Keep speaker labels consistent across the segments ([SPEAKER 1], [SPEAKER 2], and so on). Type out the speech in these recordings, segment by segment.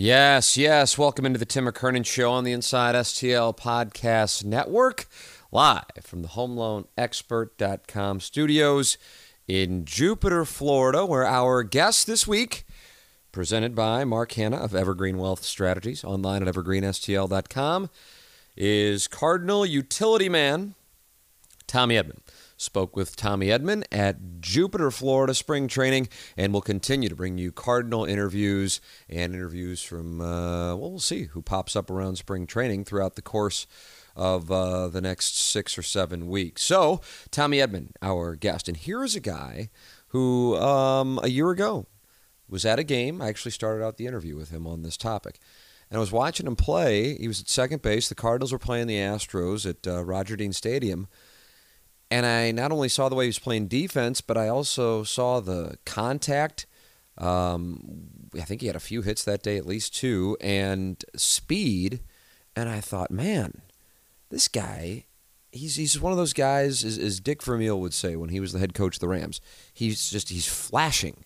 [SPEAKER 1] Yes, yes. Welcome into the Tim McKernan Show on the Inside STL Podcast Network, live from the HomeLoanExpert.com studios in Jupiter, Florida, where our guest this week, presented by Mark Hannah of Evergreen Wealth Strategies, online at evergreenstl.com, is Cardinal Utility Man Tommy Edman spoke with Tommy Edman at Jupiter, Florida spring training, and we'll continue to bring you Cardinal interviews and interviews from, uh, well, we'll see who pops up around spring training throughout the course of uh, the next six or seven weeks. So, Tommy Edman, our guest. And here is a guy who um, a year ago was at a game. I actually started out the interview with him on this topic. And I was watching him play. He was at second base. The Cardinals were playing the Astros at uh, Roger Dean Stadium and I not only saw the way he was playing defense, but I also saw the contact. Um, I think he had a few hits that day, at least two, and speed. And I thought, man, this guy, he's he's one of those guys, as, as Dick Vermeil would say when he was the head coach of the Rams. He's just he's flashing,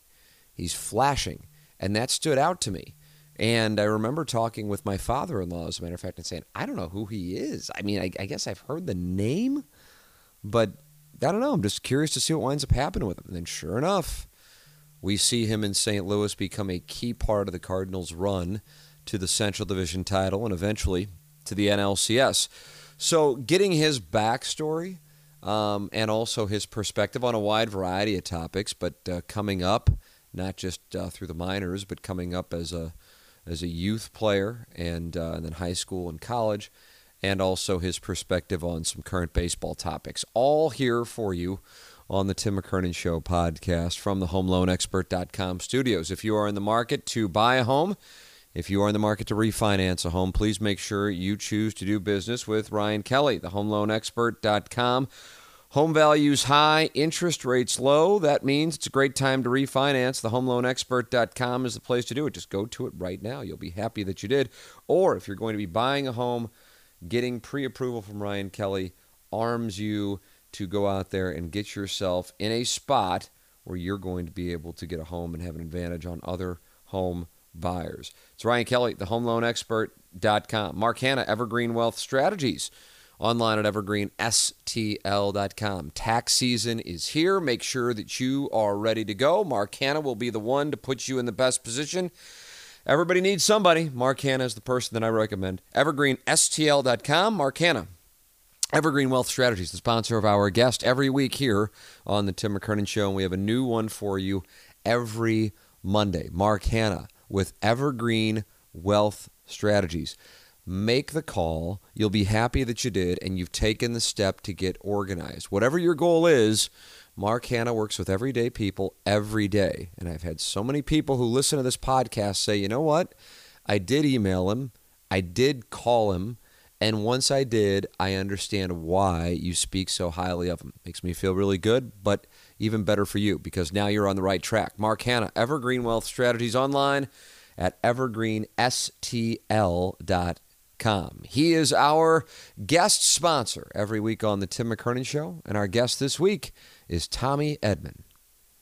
[SPEAKER 1] he's flashing, and that stood out to me. And I remember talking with my father-in-law, as a matter of fact, and saying, I don't know who he is. I mean, I, I guess I've heard the name but I don't know. I'm just curious to see what winds up happening with him. And then, sure enough, we see him in St. Louis become a key part of the Cardinals' run to the Central Division title and eventually to the NLCS. So, getting his backstory um, and also his perspective on a wide variety of topics, but uh, coming up, not just uh, through the minors, but coming up as a as a youth player and, uh, and then high school and college and also his perspective on some current baseball topics. All here for you on the Tim McKernan Show podcast from the HomeLoanExpert.com studios. If you are in the market to buy a home, if you are in the market to refinance a home, please make sure you choose to do business with Ryan Kelley, the HomeLoanExpert.com. Home values high, interest rates low. That means it's a great time to refinance. The HomeLoanExpert.com is the place to do it. Just go to it right now. You'll be happy that you did. Or if you're going to be buying a home, getting pre approval from Ryan Kelley arms you to go out there and get yourself in a spot where you're going to be able to get a home and have an advantage on other home buyers. It's Ryan Kelley, the home loan homeloanexpert.com. Mark Hannah, Evergreen Wealth Strategies, online at evergreenstl.com. Tax season is here. Make sure that you are ready to go. Mark Hannah will be the one to put you in the best position Everybody needs somebody. Mark Hannah is the person that I recommend. EvergreenSTL.com. Mark Hannah. Evergreen Wealth Strategies, the sponsor of our guest every week here on the Tim McKernan Show. And we have a new one for you every Monday. Mark Hannah with Evergreen Wealth Strategies. Make the call. You'll be happy that you did, and you've taken the step to get organized. Whatever your goal is, Mark Hannah works with everyday people every day. And I've had so many people who listen to this podcast say, you know what? I did email him, I did call him. And once I did, I understand why you speak so highly of him. Makes me feel really good, but even better for you because now you're on the right track. Mark Hannah, Evergreen Wealth Strategies online at evergreenstl.com. He is our guest sponsor every week on the Tim McKernan Show. And our guest this week is Tommy Edman.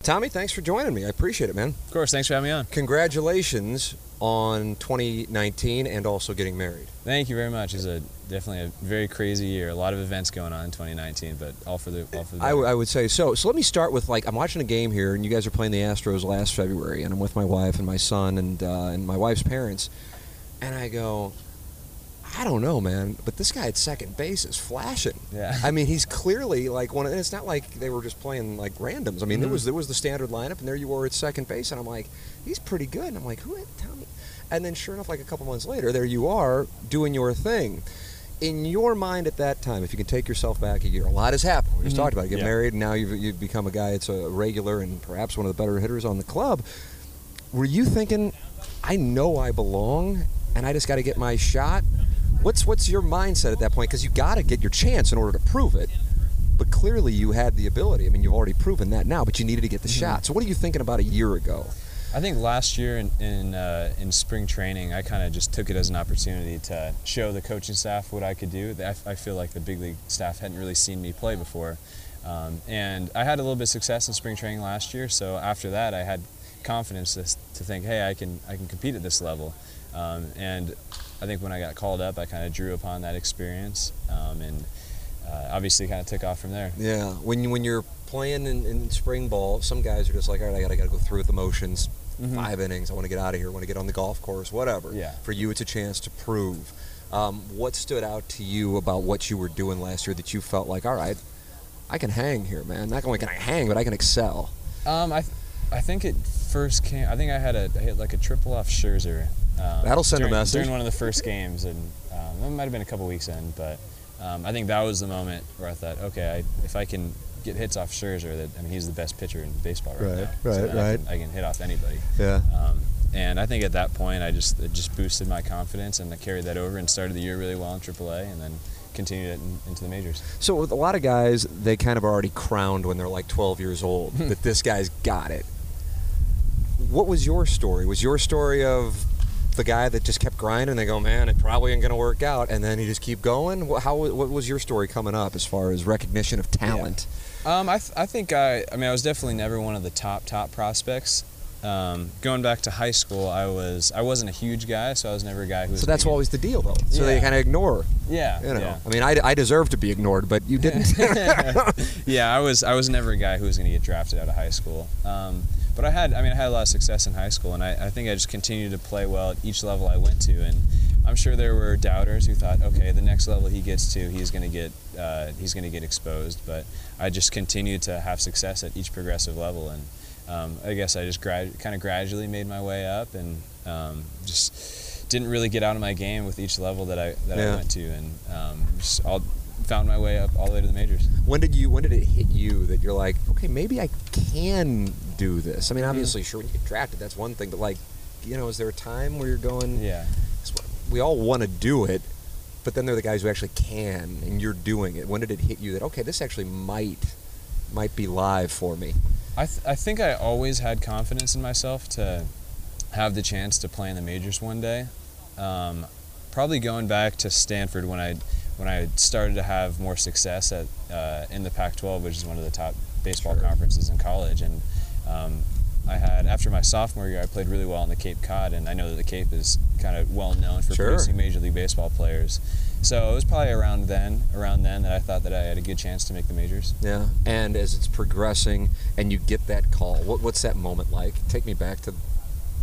[SPEAKER 2] Tommy, thanks for joining me. I appreciate it, man.
[SPEAKER 3] Of course, thanks for having me on.
[SPEAKER 2] Congratulations on 2019 and also getting married.
[SPEAKER 3] Thank you very much. It's a definitely a very crazy year. A lot of events going on in 2019, but all for the all for the.
[SPEAKER 2] I would say so. So let me start with like I'm watching a game here, and you guys are playing the Astros last February, and I'm with my wife and my son and uh, and my wife's parents, and I go, I don't know, man, but this guy at second base is flashing.
[SPEAKER 3] Yeah.
[SPEAKER 2] I mean, he's clearly like one. Of, and it's not like they were just playing like randoms. I mean, there
[SPEAKER 3] Mhm.
[SPEAKER 2] was there was the standard lineup, and there you were at second base, and I'm like, he's pretty good. And I'm like, who? Tell me. And then, sure enough, like a couple months later, there you are doing your thing. In your mind at that time, if you can take yourself back a year, a lot has happened. We just
[SPEAKER 3] Mhm.
[SPEAKER 2] talked about it. Get
[SPEAKER 3] Yeah.
[SPEAKER 2] married, and now you've, you've become a guy that's a regular and perhaps one of the better hitters on the club. Were you thinking, I know I belong, and I just got to get my shot? What's what's your mindset at that point? Because you got to get your chance in order to prove it. But clearly, you had the ability. I mean, you've already proven that now, but you needed to get the shot. So, what are you thinking about a year ago?
[SPEAKER 3] I think last year in in, uh, in spring training, I kind of just took it as an opportunity to show the coaching staff what I could do. I, I feel like the big league staff hadn't really seen me play before, um, and I had a little bit of success in spring training last year. So after that, I had confidence to, to think, hey, I can I can compete at this level, um, and I think when I got called up, I kind of drew upon that experience, um, and uh, obviously kind of took off from there.
[SPEAKER 2] Yeah, when you, when you're playing in, in spring ball, some guys are just like, all right, I got I got to go through with the motions.
[SPEAKER 3] Mhm.
[SPEAKER 2] Five innings. I want to get out of here. I want to get on the golf course. Whatever.
[SPEAKER 3] Yeah.
[SPEAKER 2] For you, it's a chance to prove. Um, what stood out to you about what you were doing last year that you felt like, all right, I can hang here, man. Not only can I hang, but I can excel.
[SPEAKER 3] Um, I, th- I think it first came. I think I had a I hit like a triple off Scherzer. Um,
[SPEAKER 2] That'll send a
[SPEAKER 3] during,
[SPEAKER 2] message.
[SPEAKER 3] during one of the first games, and um, it might have been a couple weeks in, but um, I think that was the moment where I thought, okay, I, if I can get hits off Scherzer, that I mean he's the best pitcher in baseball right,
[SPEAKER 2] Right,
[SPEAKER 3] now.
[SPEAKER 2] right,
[SPEAKER 3] so then I
[SPEAKER 2] right.
[SPEAKER 3] can, I can hit off anybody.
[SPEAKER 2] Yeah.
[SPEAKER 3] Um, and I think at that point, I just it just boosted my confidence, and I carried that over and started the year really well in AAA, and then continued it in, into the majors.
[SPEAKER 2] So with a lot of guys, they kind of already crowned when they're like 12 years old that this guy's got it. What was your story? Was your story of the guy that just kept grinding? They go, man, it probably ain't going to work out, and then you just keep going. How? What was your story coming up as far as recognition of talent?
[SPEAKER 3] Um, I, th- I think I, I mean, I was definitely never one of the top top prospects. Um, going back to high school, I was I wasn't a huge guy, so I was never a guy who was.
[SPEAKER 2] So that's
[SPEAKER 3] gonna
[SPEAKER 2] always the deal, though. So they kind of ignore.
[SPEAKER 3] Yeah.
[SPEAKER 2] You know,
[SPEAKER 3] Yeah.
[SPEAKER 2] I mean, I, I deserve to be ignored, but you didn't.
[SPEAKER 3] yeah, I was I was never a guy who was going to get drafted out of high school. Um, but I had I mean I had a lot of success in high school, and I, I think I just continued to play well at each level I went to, and I'm sure there were doubters who thought, okay, the next level he gets to, he's going to get uh, he's going to get exposed. But I just continued to have success at each progressive level, and um, I guess I just grad- kind of gradually made my way up, and um, just didn't really get out of my game with each level that I that
[SPEAKER 2] Yeah.
[SPEAKER 3] I went to, and um, just all found my way up all the way to the majors.
[SPEAKER 2] when did you? When did it hit you that you're like, okay, maybe I can do this? I mean,
[SPEAKER 3] Mm-hmm.
[SPEAKER 2] obviously, sure, when you get drafted, that's one thing, but like, you know, is there a time where you're going?
[SPEAKER 3] Yeah.
[SPEAKER 2] we all want to do it, but then they're the guys who actually can, and you're doing it. When did it hit you that okay, this actually might might be live for me?
[SPEAKER 3] I, th- I think I always had confidence in myself to have the chance to play in the majors one day. Um, probably going back to Stanford when I when I started to have more success at uh, in the Pac-12, which is one of the top baseball
[SPEAKER 2] Sure.
[SPEAKER 3] conferences in college, and um, I had after my sophomore year, I played really well in the Cape Cod, and I know that the Cape is kind of well known for
[SPEAKER 2] Sure.
[SPEAKER 3] producing Major League Baseball players. So it was probably around then, around then, that I thought that I had a good chance to make the majors.
[SPEAKER 2] Yeah. And as it's progressing, and you get that call, what, what's that moment like? Take me back to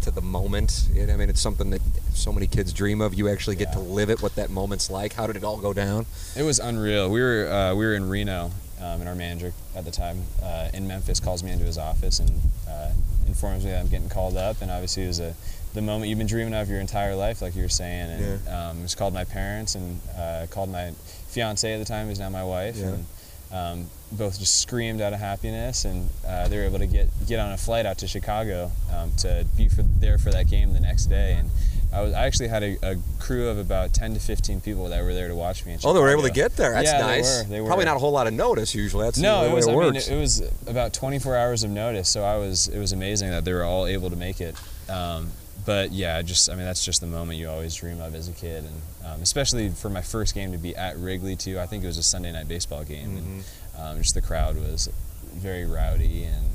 [SPEAKER 2] to the moment. It- I mean, it's something that so many kids dream of. You actually get to live it. What that moment's like? How did it all go down?
[SPEAKER 3] It was unreal. We were uh, we were in Reno, um, and our manager at the time uh, in Memphis calls me into his office and uh, informs me that I'm getting called up. And obviously, it was a the moment you've been dreaming of your entire life, like you were saying. And um, just called my parents and uh, called my fiance at the time, who's now my wife.
[SPEAKER 2] Yeah.
[SPEAKER 3] And, um, both just screamed out of happiness, and uh, they were able to get get on a flight out to Chicago um, to be for, there for that game the next day. And I was I actually had a, a crew of about 10 to 15 people that were there to watch me.
[SPEAKER 2] Oh, they were able to get there. That's
[SPEAKER 3] yeah,
[SPEAKER 2] nice.
[SPEAKER 3] They were. They were.
[SPEAKER 2] Probably not a whole lot of notice usually. That's
[SPEAKER 3] No,
[SPEAKER 2] the
[SPEAKER 3] it
[SPEAKER 2] way
[SPEAKER 3] was.
[SPEAKER 2] it
[SPEAKER 3] I mean, it, was about 24 hours of notice, so I was. It was amazing that they were all able to make it. Um, but yeah, just I mean, that's just the moment you always dream of as a kid, and um, especially for my first game to be at Wrigley too. I think it was a Sunday night baseball game, and
[SPEAKER 2] Mm-hmm.
[SPEAKER 3] um, just the crowd was very rowdy, and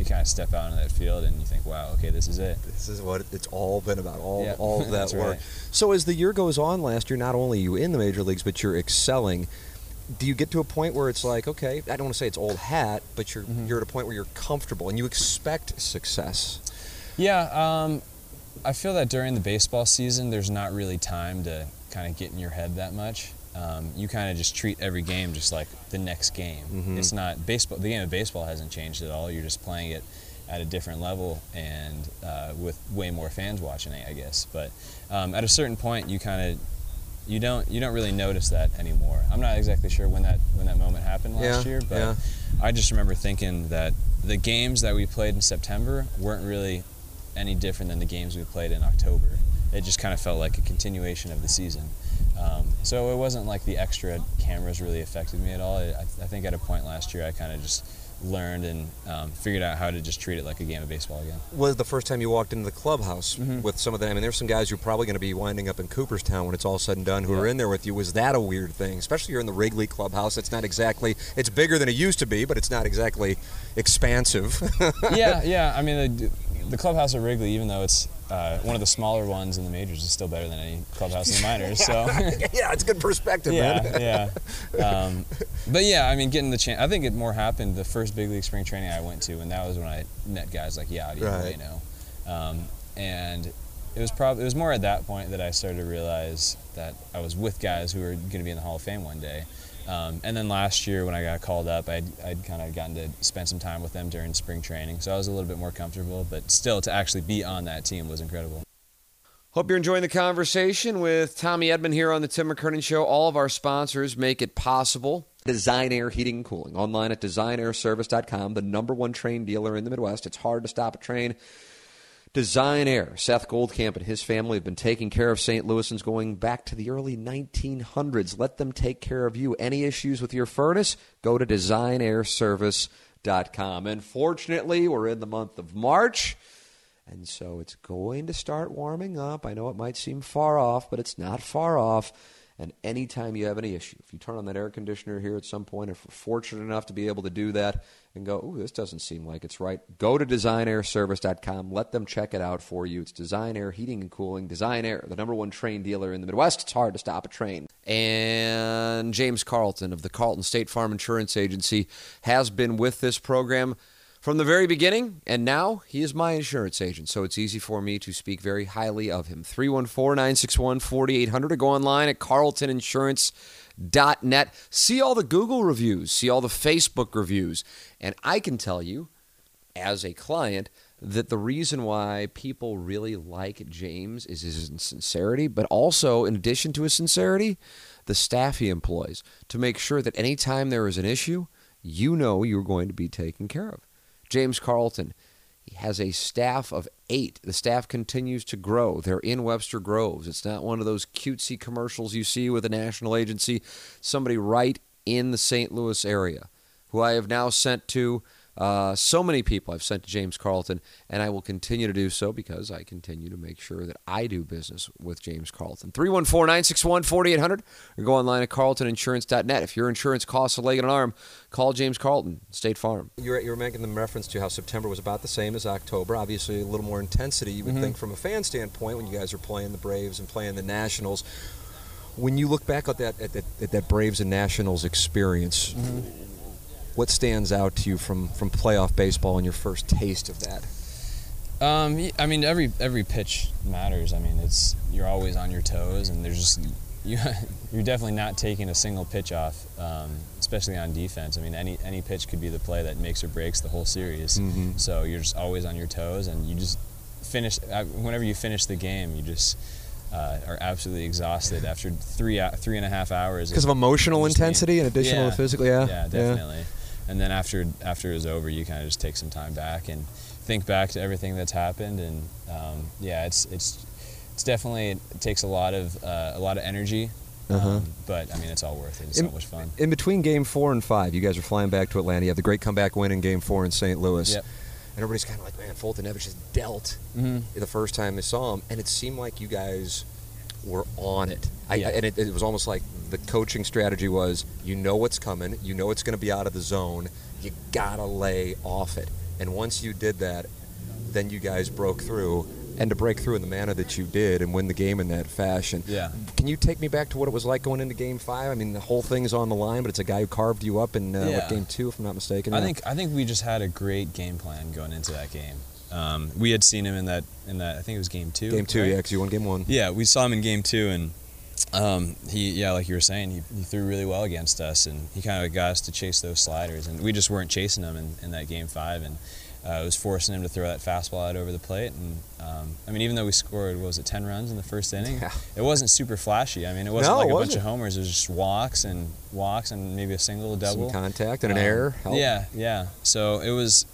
[SPEAKER 3] you kind of step out into that field and you think, wow, okay, this is it.
[SPEAKER 1] This is what it's all been about. All
[SPEAKER 3] Yeah,
[SPEAKER 1] all of that work.
[SPEAKER 3] right.
[SPEAKER 1] So as the year goes on, last year, not only are you in the major leagues, but you're excelling. Do you get to a point where it's like, okay, I don't want to say it's old hat, but you're
[SPEAKER 3] Mm-hmm.
[SPEAKER 1] you're at a point where you're comfortable and you expect success.
[SPEAKER 3] Yeah, um, I feel that during the baseball season, there's not really time to kind of get in your head that much. Um, you kind of just treat every game just like the next game.
[SPEAKER 1] Mhm.
[SPEAKER 3] It's not baseball. The game of baseball hasn't changed at all. You're just playing it at a different level and uh, with way more fans watching it, I guess. But um, at a certain point, you kind of you don't you don't really notice that anymore. I'm not exactly sure when that when that moment happened last
[SPEAKER 1] Yeah,
[SPEAKER 3] year, but
[SPEAKER 1] yeah.
[SPEAKER 3] I just remember thinking that the games that we played in September weren't really any different than the games we played in October. It just kind of felt like a continuation of the season. Um, so it wasn't like the extra cameras really affected me at all. I, I think at a point last year I kind of just learned and um, figured out how to just treat it like a game of baseball again.
[SPEAKER 1] Was the first time you walked into the clubhouse
[SPEAKER 3] Mhm.
[SPEAKER 1] with some of them? I mean, there's some guys who are probably going to be winding up in Cooperstown when it's all said and done who are in there with you. Was that a weird thing? Especially you're in the Wrigley clubhouse. It's not exactly. It's bigger than it used to be, but it's not exactly expansive.
[SPEAKER 3] yeah, yeah. I mean, the, the clubhouse at Wrigley, even though it's uh, one of the smaller ones in the majors, is still better than any clubhouse in the minors. So.
[SPEAKER 1] yeah, it's good perspective, man.
[SPEAKER 3] yeah, yeah. Um, but yeah, I mean, getting the chance. I think it more happened the first big league spring training I went to, and that was when I met guys like Yadi
[SPEAKER 1] Right.
[SPEAKER 3] and. Um, and it was probably it was more at that point that I started to realize that I was with guys who were going to be in the Hall of Fame one day. Um, and then last year when I got called up, I'd, I'd kind of gotten to spend some time with them during spring training, so I was a little bit more comfortable. But still, to actually be on that team was incredible.
[SPEAKER 1] Hope you're enjoying the conversation with Tommy Edman here on the Tim McKernan Show. All of our sponsors make it possible. Design Aire Heating and Cooling. Online at designairservice.com, the number one Trane dealer in the Midwest. It's hard to stop a Trane. Design Aire. Seth Goldcamp and his family have been taking care of St. Louisans going back to the early 1900s. Let them take care of you. Any issues with your furnace? Go to designairservice.com. And fortunately, we're in the month of March. And so it's going to start warming up. I know it might seem far off, but it's not far off. And anytime you have any issue, if you turn on that air conditioner here at some point, if we're fortunate enough to be able to do that and go, ooh, this doesn't seem like it's right, go to designairservice.com. Let them check it out for you. It's Design Aire Heating and Cooling. Design Aire, the number one Trane dealer in the Midwest. It's hard to stop a Trane. And James Carlton of the Carlton State Farm Insurance Agency has been with this program from the very beginning, and now he is my insurance agent, so it's easy for me to speak very highly of him. 314 961 4800 or go online at carltoninsurance.net. See all the Google reviews, see all the Facebook reviews, and I can tell you, as a client, that the reason why people really like James is his sincerity, but also, in addition to his sincerity, the staff he employs to make sure that anytime there is an issue, you know you're going to be taken care of. James Carlton. He has a staff of eight. The staff continues to grow. They're in Webster Groves. It's not one of those cutesy commercials you see with a national agency. Somebody right in the St. Louis area who I have now sent to uh, so many people I've sent to James Carlton, and I will continue to do so because I continue to make sure that I do business with James Carlton. 314 961 4800 or go online at carltoninsurance.net. If your insurance costs a leg and an arm, call James Carlton, State Farm. You were, you were making the reference to how September was about the same as October. Obviously, a little more intensity, you would think, from a fan standpoint, when you guys are playing the Braves and playing the Nationals. When you look back at that, at that, at that Braves and Nationals experience, what stands out to you from, from playoff baseball and your first taste of that?
[SPEAKER 3] Um, I mean, every every pitch matters. I mean, it's you're always on your toes, and there's just you you're definitely not taking a single pitch off, um, especially on defense. I mean, any any pitch could be the play that makes or breaks the whole series.
[SPEAKER 1] Mhm.
[SPEAKER 3] So you're just always on your toes, and you just finish. uh, Whenever you finish the game, you just uh, are absolutely exhausted after three three and a half hours.
[SPEAKER 1] Because of emotional intensity in addition to
[SPEAKER 3] Yeah.
[SPEAKER 1] physical, yeah.
[SPEAKER 3] Yeah, definitely. And then after after it was over, you kind of just take some time back and think back to everything that's happened. And um, yeah, it's it's it's definitely it takes a lot of uh, a lot of energy.
[SPEAKER 1] Uh-huh.
[SPEAKER 3] Um, but I mean, it's all worth it. It's
[SPEAKER 1] In-
[SPEAKER 3] so much fun.
[SPEAKER 1] In between game four and five, you guys are flying back to Atlanta. You have the great comeback win in game four in St. Louis.
[SPEAKER 3] Yep.
[SPEAKER 1] And everybody's kind of like, man, Foltynewicz just dealt
[SPEAKER 3] Mhm.
[SPEAKER 1] the first time they saw him. And it seemed like you guys were on it. I,
[SPEAKER 3] Yeah.
[SPEAKER 1] and it, it was almost like the coaching strategy was you know what's coming, you know it's going to be out of the zone, you got to lay off it.
[SPEAKER 2] And once you did that, then you guys broke through. And to break through in the manner that you did and win the game in that fashion.
[SPEAKER 3] Yeah.
[SPEAKER 2] Can you take me back to what it was like going into Game Five? I mean, the whole thing's on the line, but it's a guy who carved you up in uh,
[SPEAKER 3] Yeah.
[SPEAKER 2] what Game Two, if I'm not mistaken.
[SPEAKER 3] I think I think we just had a great game plan going into that game. Um, we had seen him in that in that I think it was game two.
[SPEAKER 2] Game Two,
[SPEAKER 3] right?
[SPEAKER 2] yeah, because you won Game One.
[SPEAKER 3] Yeah, we saw him in game two, and um, he, yeah, like you were saying, he, he threw really well against us, and he kind of got us to chase those sliders, and we just weren't chasing them in, in that game five, and uh, it was forcing him to throw that fastball out over the plate, and um, I mean, even though we scored, what was it, ten runs in the first inning,
[SPEAKER 2] Yeah.
[SPEAKER 3] it wasn't super flashy. I mean, it wasn't
[SPEAKER 2] No,
[SPEAKER 3] like
[SPEAKER 2] it
[SPEAKER 3] a bunch of homers; it was just walks and walks, and maybe a single, a double.
[SPEAKER 2] Some contact and an
[SPEAKER 3] Um,
[SPEAKER 2] error. helped.
[SPEAKER 3] Yeah, yeah. So it was,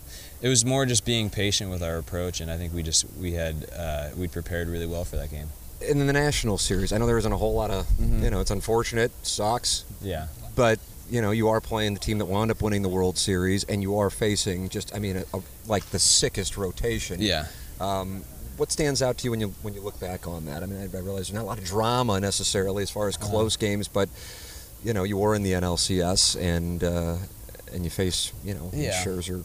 [SPEAKER 3] it was more just being patient with our approach, and I think we just we had uh, we prepared really well for that game.
[SPEAKER 2] in the national series, I know there isn't a whole lot of,
[SPEAKER 3] Mhm.
[SPEAKER 2] you know, it's unfortunate, sucks,
[SPEAKER 3] Yeah.
[SPEAKER 2] but you know, you are playing the team that wound up winning the World Series, and you are facing just, I mean, a, a, like the sickest rotation.
[SPEAKER 3] Yeah.
[SPEAKER 2] Um, what stands out to you when you when you look back on that? I mean, I, I realize there's not a lot of drama necessarily as far as
[SPEAKER 3] Uh-huh.
[SPEAKER 2] close games, but you know, you were in the NLCS, and uh, and you face, you know,
[SPEAKER 3] Yeah.
[SPEAKER 2] Scherzer,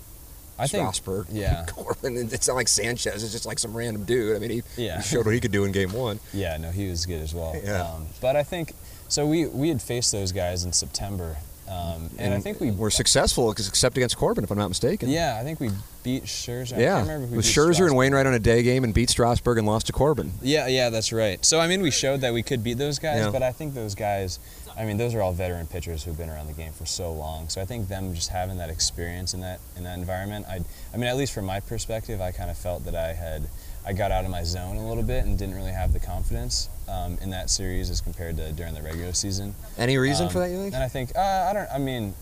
[SPEAKER 3] I think.
[SPEAKER 2] Strasburg,
[SPEAKER 3] Yeah.
[SPEAKER 2] Corbin. It's not like Sanchez; it's just like some random dude. I mean, he,
[SPEAKER 3] Yeah.
[SPEAKER 2] he showed what he could do in Game One.
[SPEAKER 3] Yeah, no, he was good as well.
[SPEAKER 2] Yeah.
[SPEAKER 3] Um, but I think so. We we had faced those guys in September, um, and, I think we
[SPEAKER 2] were successful, except against Corbin, if I'm not mistaken.
[SPEAKER 3] Yeah, I think we beat Scherzer. I
[SPEAKER 2] Yeah,
[SPEAKER 3] can't remember who
[SPEAKER 2] with Scherzer and Wainwright on a day game and beat Strasburg and lost to Corbin.
[SPEAKER 3] Yeah, yeah, that's right. So I mean, we showed that we could beat those guys,
[SPEAKER 2] Yeah.
[SPEAKER 3] but I think those guys, I mean, those are all veteran pitchers who've been around the game for so long. So I think them just having that experience in that in that environment, I, I mean, at least from my perspective, I kind of felt that I had, I got out of my zone a little bit and didn't really have the confidence um, in that series as compared to during the regular season.
[SPEAKER 2] Any reason
[SPEAKER 3] Um,
[SPEAKER 2] for that, you think?
[SPEAKER 3] And I think uh, I don't. I mean,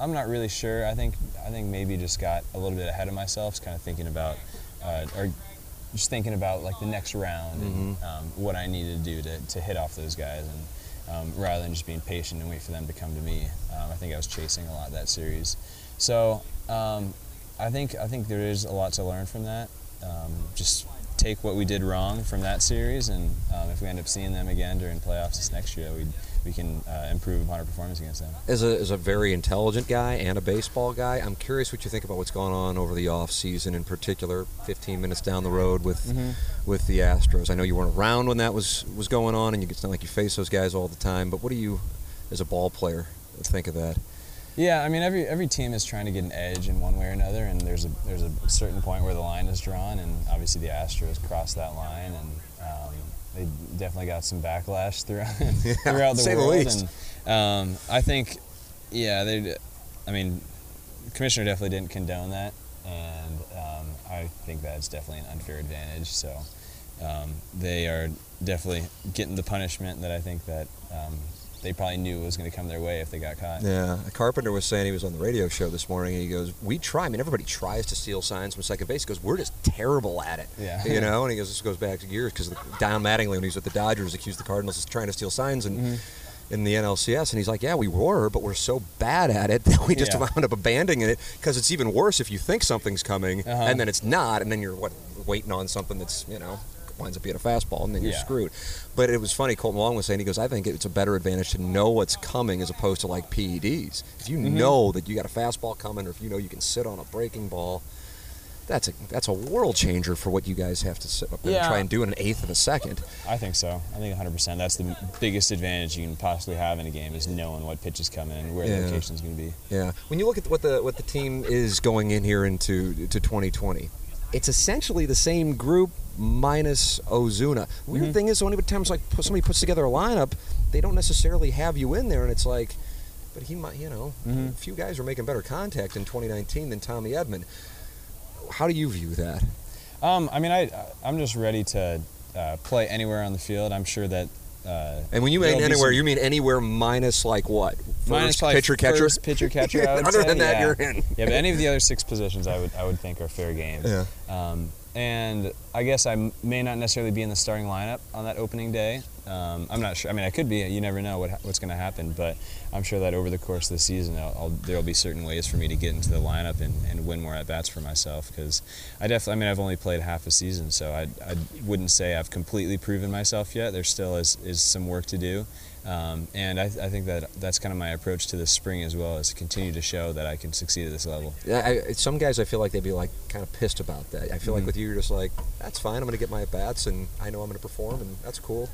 [SPEAKER 3] I'm not really sure. I think I think maybe just got a little bit ahead of myself, kind of thinking about, uh, or just thinking about like the next round and
[SPEAKER 2] Mm-hmm.
[SPEAKER 3] um, what I needed to do to, to hit off those guys, and um, rather than just being patient and wait for them to come to me. Um, I think I was chasing a lot that series. So um, I think I think there is a lot to learn from that. Um, just take what we did wrong from that series, and um, if we end up seeing them again during playoffs this next year, we we can uh, improve upon our performance against them.
[SPEAKER 2] As a, as a very intelligent guy and a baseball guy, I'm curious what you think about what's going on over the off season, in particular, 15 minutes down the road with
[SPEAKER 3] Mm-hmm.
[SPEAKER 2] with the Astros. I know you weren't around when that was was going on, and you, it's not like you face those guys all the time. But what do you, as a ball player, think of that?
[SPEAKER 3] Yeah, I mean every every team is trying to get an edge in one way or another, and there's a there's a certain point where the line is drawn, and obviously the Astros crossed that line, and um, they definitely got some backlash throughout throughout the
[SPEAKER 2] say the least.
[SPEAKER 3] and um, I think, yeah, they, I mean, the commissioner definitely didn't condone that, and um, I think that's definitely an unfair advantage. So um, they are definitely getting the punishment that I think that um, they probably knew it was going to come their way if they got caught.
[SPEAKER 2] Yeah, a Carpenter was saying he was on the radio show this morning, and he goes, "We try. I mean, everybody tries to steal signs from second base. He goes, we're just terrible at it.
[SPEAKER 3] Yeah.
[SPEAKER 2] you know." And he goes, "This goes back to years because Don Mattingly, when he was with the Dodgers, accused the Cardinals of trying to steal signs and."
[SPEAKER 3] Mm-hmm.
[SPEAKER 2] In the NLCS, and he's like, "Yeah, we were, but we're so bad at it that we just
[SPEAKER 3] Yeah.
[SPEAKER 2] wound up abandoning it because it's even worse if you think something's coming
[SPEAKER 3] Uh-huh.
[SPEAKER 2] and then it's not, and then you're what waiting on something that's you know winds up being a fastball, and then you're
[SPEAKER 3] Yeah.
[SPEAKER 2] screwed." But it was funny. Kolten Wong was saying, he goes, "I think it's a better advantage to know what's coming as opposed to like PEDs. If you
[SPEAKER 3] Mm-hmm.
[SPEAKER 2] know that you got a fastball coming, or if you know you can sit on a breaking ball." That's a that's a world changer for what you guys have to sit up there and try and do in an eighth of a second.
[SPEAKER 3] I think so. I think 100%. That's the biggest advantage you can possibly have in a game is knowing what pitch is coming and where
[SPEAKER 2] Yeah.
[SPEAKER 3] the location is going to be.
[SPEAKER 2] Yeah. When you look at what the what the team is going in here into to 2020, it's essentially the same group minus Ozuna. Weird
[SPEAKER 3] Mm-hmm.
[SPEAKER 2] thing is, only times like somebody puts together a lineup, they don't necessarily have you in there, and it's like, but he might, you know,
[SPEAKER 3] Mm-hmm.
[SPEAKER 2] a few guys are making better contact in 2019 than Tommy Edman. How do you view that?
[SPEAKER 3] Um, I mean, I I'm just ready to uh, play anywhere on the field. I'm sure that. Uh,
[SPEAKER 2] And when you mean anywhere,
[SPEAKER 3] some-
[SPEAKER 2] you mean anywhere minus like what?
[SPEAKER 3] minus
[SPEAKER 2] First,
[SPEAKER 3] probably
[SPEAKER 2] pitcher, catcher.
[SPEAKER 3] first, pitcher, catcher.
[SPEAKER 2] Other
[SPEAKER 3] say,
[SPEAKER 2] than that,
[SPEAKER 3] yeah.
[SPEAKER 2] you're in.
[SPEAKER 3] yeah, but any of the other six positions, I would I would think are fair game.
[SPEAKER 2] Yeah.
[SPEAKER 3] Um, and I guess I may not necessarily be in the starting lineup on that opening day. Um, I'm not sure. I mean, I could be. You never know what, what's going to happen. But I'm sure that over the course of the season, there will be certain ways for me to get into the lineup and, and win more at bats for myself. Because I definitely. I mean, I've only played half a season, so I, I wouldn't say I've completely proven myself yet. There still is, is some work to do. Um, and I, I, think that that's kind of my approach to this spring as well, is to continue to show that I can succeed at this level.
[SPEAKER 2] I, some guys, I feel like they'd be like kind of pissed about that. I feel mm-hmm. like with you, you're just like, that's fine. I'm going to get my at bats, and I know I'm going to perform, and that's cool.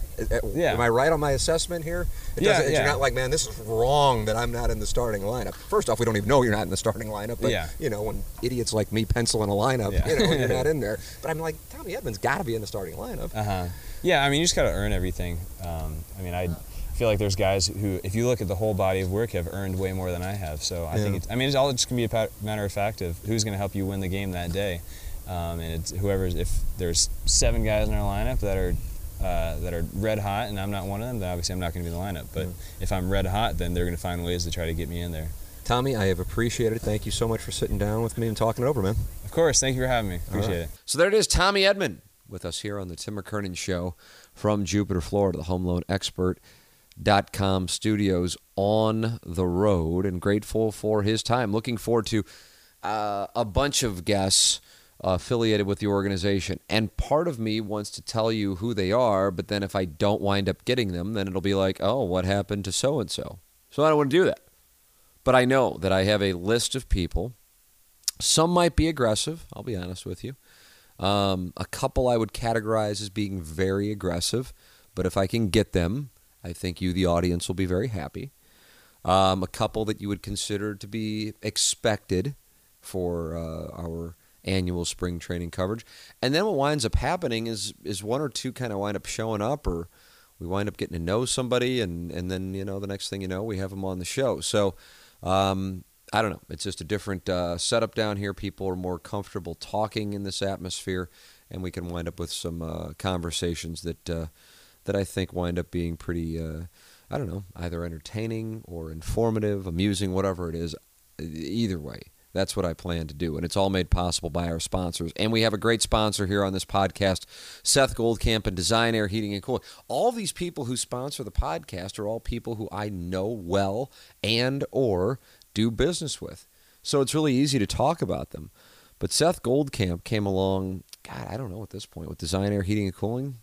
[SPEAKER 2] Yeah. Am I right on my assessment here? It yeah, yeah. You're not like, man, this is wrong that I'm not in the starting lineup. First off, we don't even know you're not in the starting lineup. But yeah. you know, when idiots like me pencil in a lineup, yeah. you know, you're not in there. But I'm like, Tommy Edman's got to be in the starting lineup.
[SPEAKER 3] Uh huh. Yeah, I mean, you just got to earn everything. Um, I mean, I. I feel like there's guys who, if you look at the whole body of work, have earned way more than I have. So I yeah. think, it's, I mean, it's all just gonna be a matter of fact of who's gonna help you win the game that day. Um, and it's whoever, if there's seven guys in our lineup that are uh, that are red hot, and I'm not one of them, then obviously I'm not going to be in the lineup. But if I'm red hot, then they're going to find ways to try to get me in there.
[SPEAKER 2] Tommy, I have appreciated it. Thank you so much for sitting down with me and talking it over, man.
[SPEAKER 3] Of course. Thank you for having me. Appreciate right. it.
[SPEAKER 1] So there it is, Tommy Edman with us here on the Tim McKernan Show from Jupiter, Florida, the home loan expert dot com studios on the road and grateful for his time. Looking forward to uh, a bunch of guests affiliated with the organization. And part of me wants to tell you who they are, but then if I don't wind up getting them, then it'll be like, oh, what happened to so and so? So I don't want to do that. But I know that I have a list of people. Some might be aggressive, I'll be honest with you. Um, a couple I would categorize as being very aggressive, but if I can get them, I think you, the audience, will be very happy. Um, a couple that you would consider to be expected for uh, our annual spring training coverage. And then what winds up happening is is one or two kind of wind up showing up or we wind up getting to know somebody and, and then, you know, the next thing you know, we have them on the show. So um, I don't know. It's just a different uh, setup down here. People are more comfortable talking in this atmosphere, and we can wind up with some uh, conversations that uh, that I think wind up being pretty, uh, I don't know, either entertaining or informative, amusing, whatever it is. Either way, that's what I plan to do. And it's all made possible by our sponsors. And we have a great sponsor here on this podcast, Seth Goldcamp and Design Aire Heating and Cooling. All these people who sponsor the podcast are all people who I know well and or do business with. So it's really easy to talk about them. But Seth Goldcamp came along, God, I don't know at this point, with Design Aire Heating and Cooling,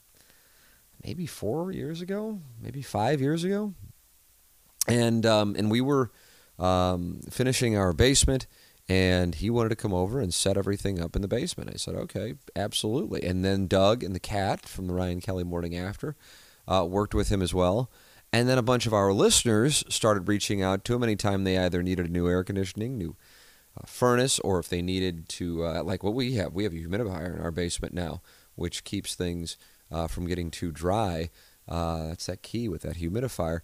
[SPEAKER 1] maybe four years ago, maybe five years ago, and um, and we were um, finishing our basement, and he wanted to come over and set everything up in the basement. I said, okay, absolutely. And then Doug and the cat from the Ryan Kelley Morning After uh, worked with him as well. And then a bunch of our listeners started reaching out to him anytime they either needed a new air conditioning, new uh, furnace, or if they needed to, uh, like what we have. We have a humidifier in our basement now, which keeps things uh, from getting too dry. Uh, that's that key with that humidifier.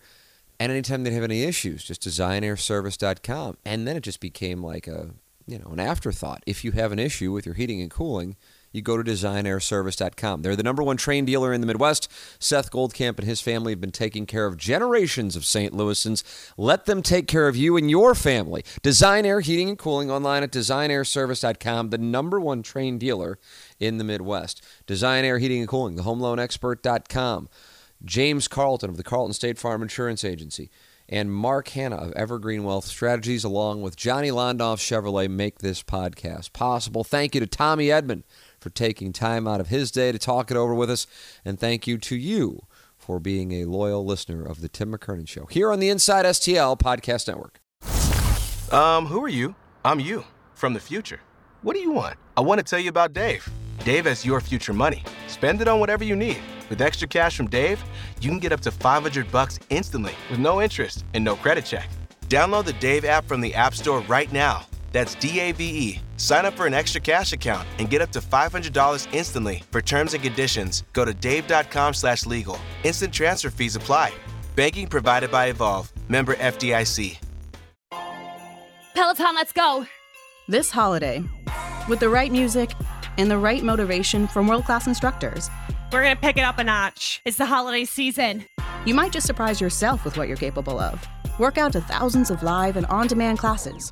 [SPEAKER 1] And anytime they have any issues, just designairservice.com. And then it just became like a, you know, an afterthought. If you have an issue with your heating and cooling, you go to designairservice.com. They're the number one Trane dealer in the Midwest. Seth Goldcamp and his family have been taking care of generations of St. Louisans. Let them take care of you and your family. Design Aire Heating and Cooling online at designairservice.com, the number one Trane dealer in the Midwest. Design Aire Heating and Cooling, the homeloanexpert.com. James Carlton of the Carlton State Farm Insurance Agency and Mark Hannah of Evergreen Wealth Strategies, along with Johnny Londoff Chevrolet, make this podcast possible. Thank you to Tommy Edman for taking time out of his day to talk it over with us. And thank you to you for being a loyal listener of the Tim McKernan Show here on the Inside STL Podcast Network.
[SPEAKER 4] Um, who are you? I'm you from the future. What do you want? I want to tell you about Dave. Dave has your future money. Spend it on whatever you need. With extra cash from Dave, you can get up to 500 bucks instantly with no interest and no credit check. Download the Dave app from the App Store right now that's D A V E. Sign up for an extra cash account and get up to $500 instantly. For terms and conditions, go to dave.com slash legal. Instant transfer fees apply. Banking provided by Evolve. Member FDIC.
[SPEAKER 5] Peloton, let's go.
[SPEAKER 6] This holiday, with the right music and the right motivation from world class instructors,
[SPEAKER 5] we're going to pick it up a notch. It's the holiday season.
[SPEAKER 6] You might just surprise yourself with what you're capable of. Work out to thousands of live and on demand classes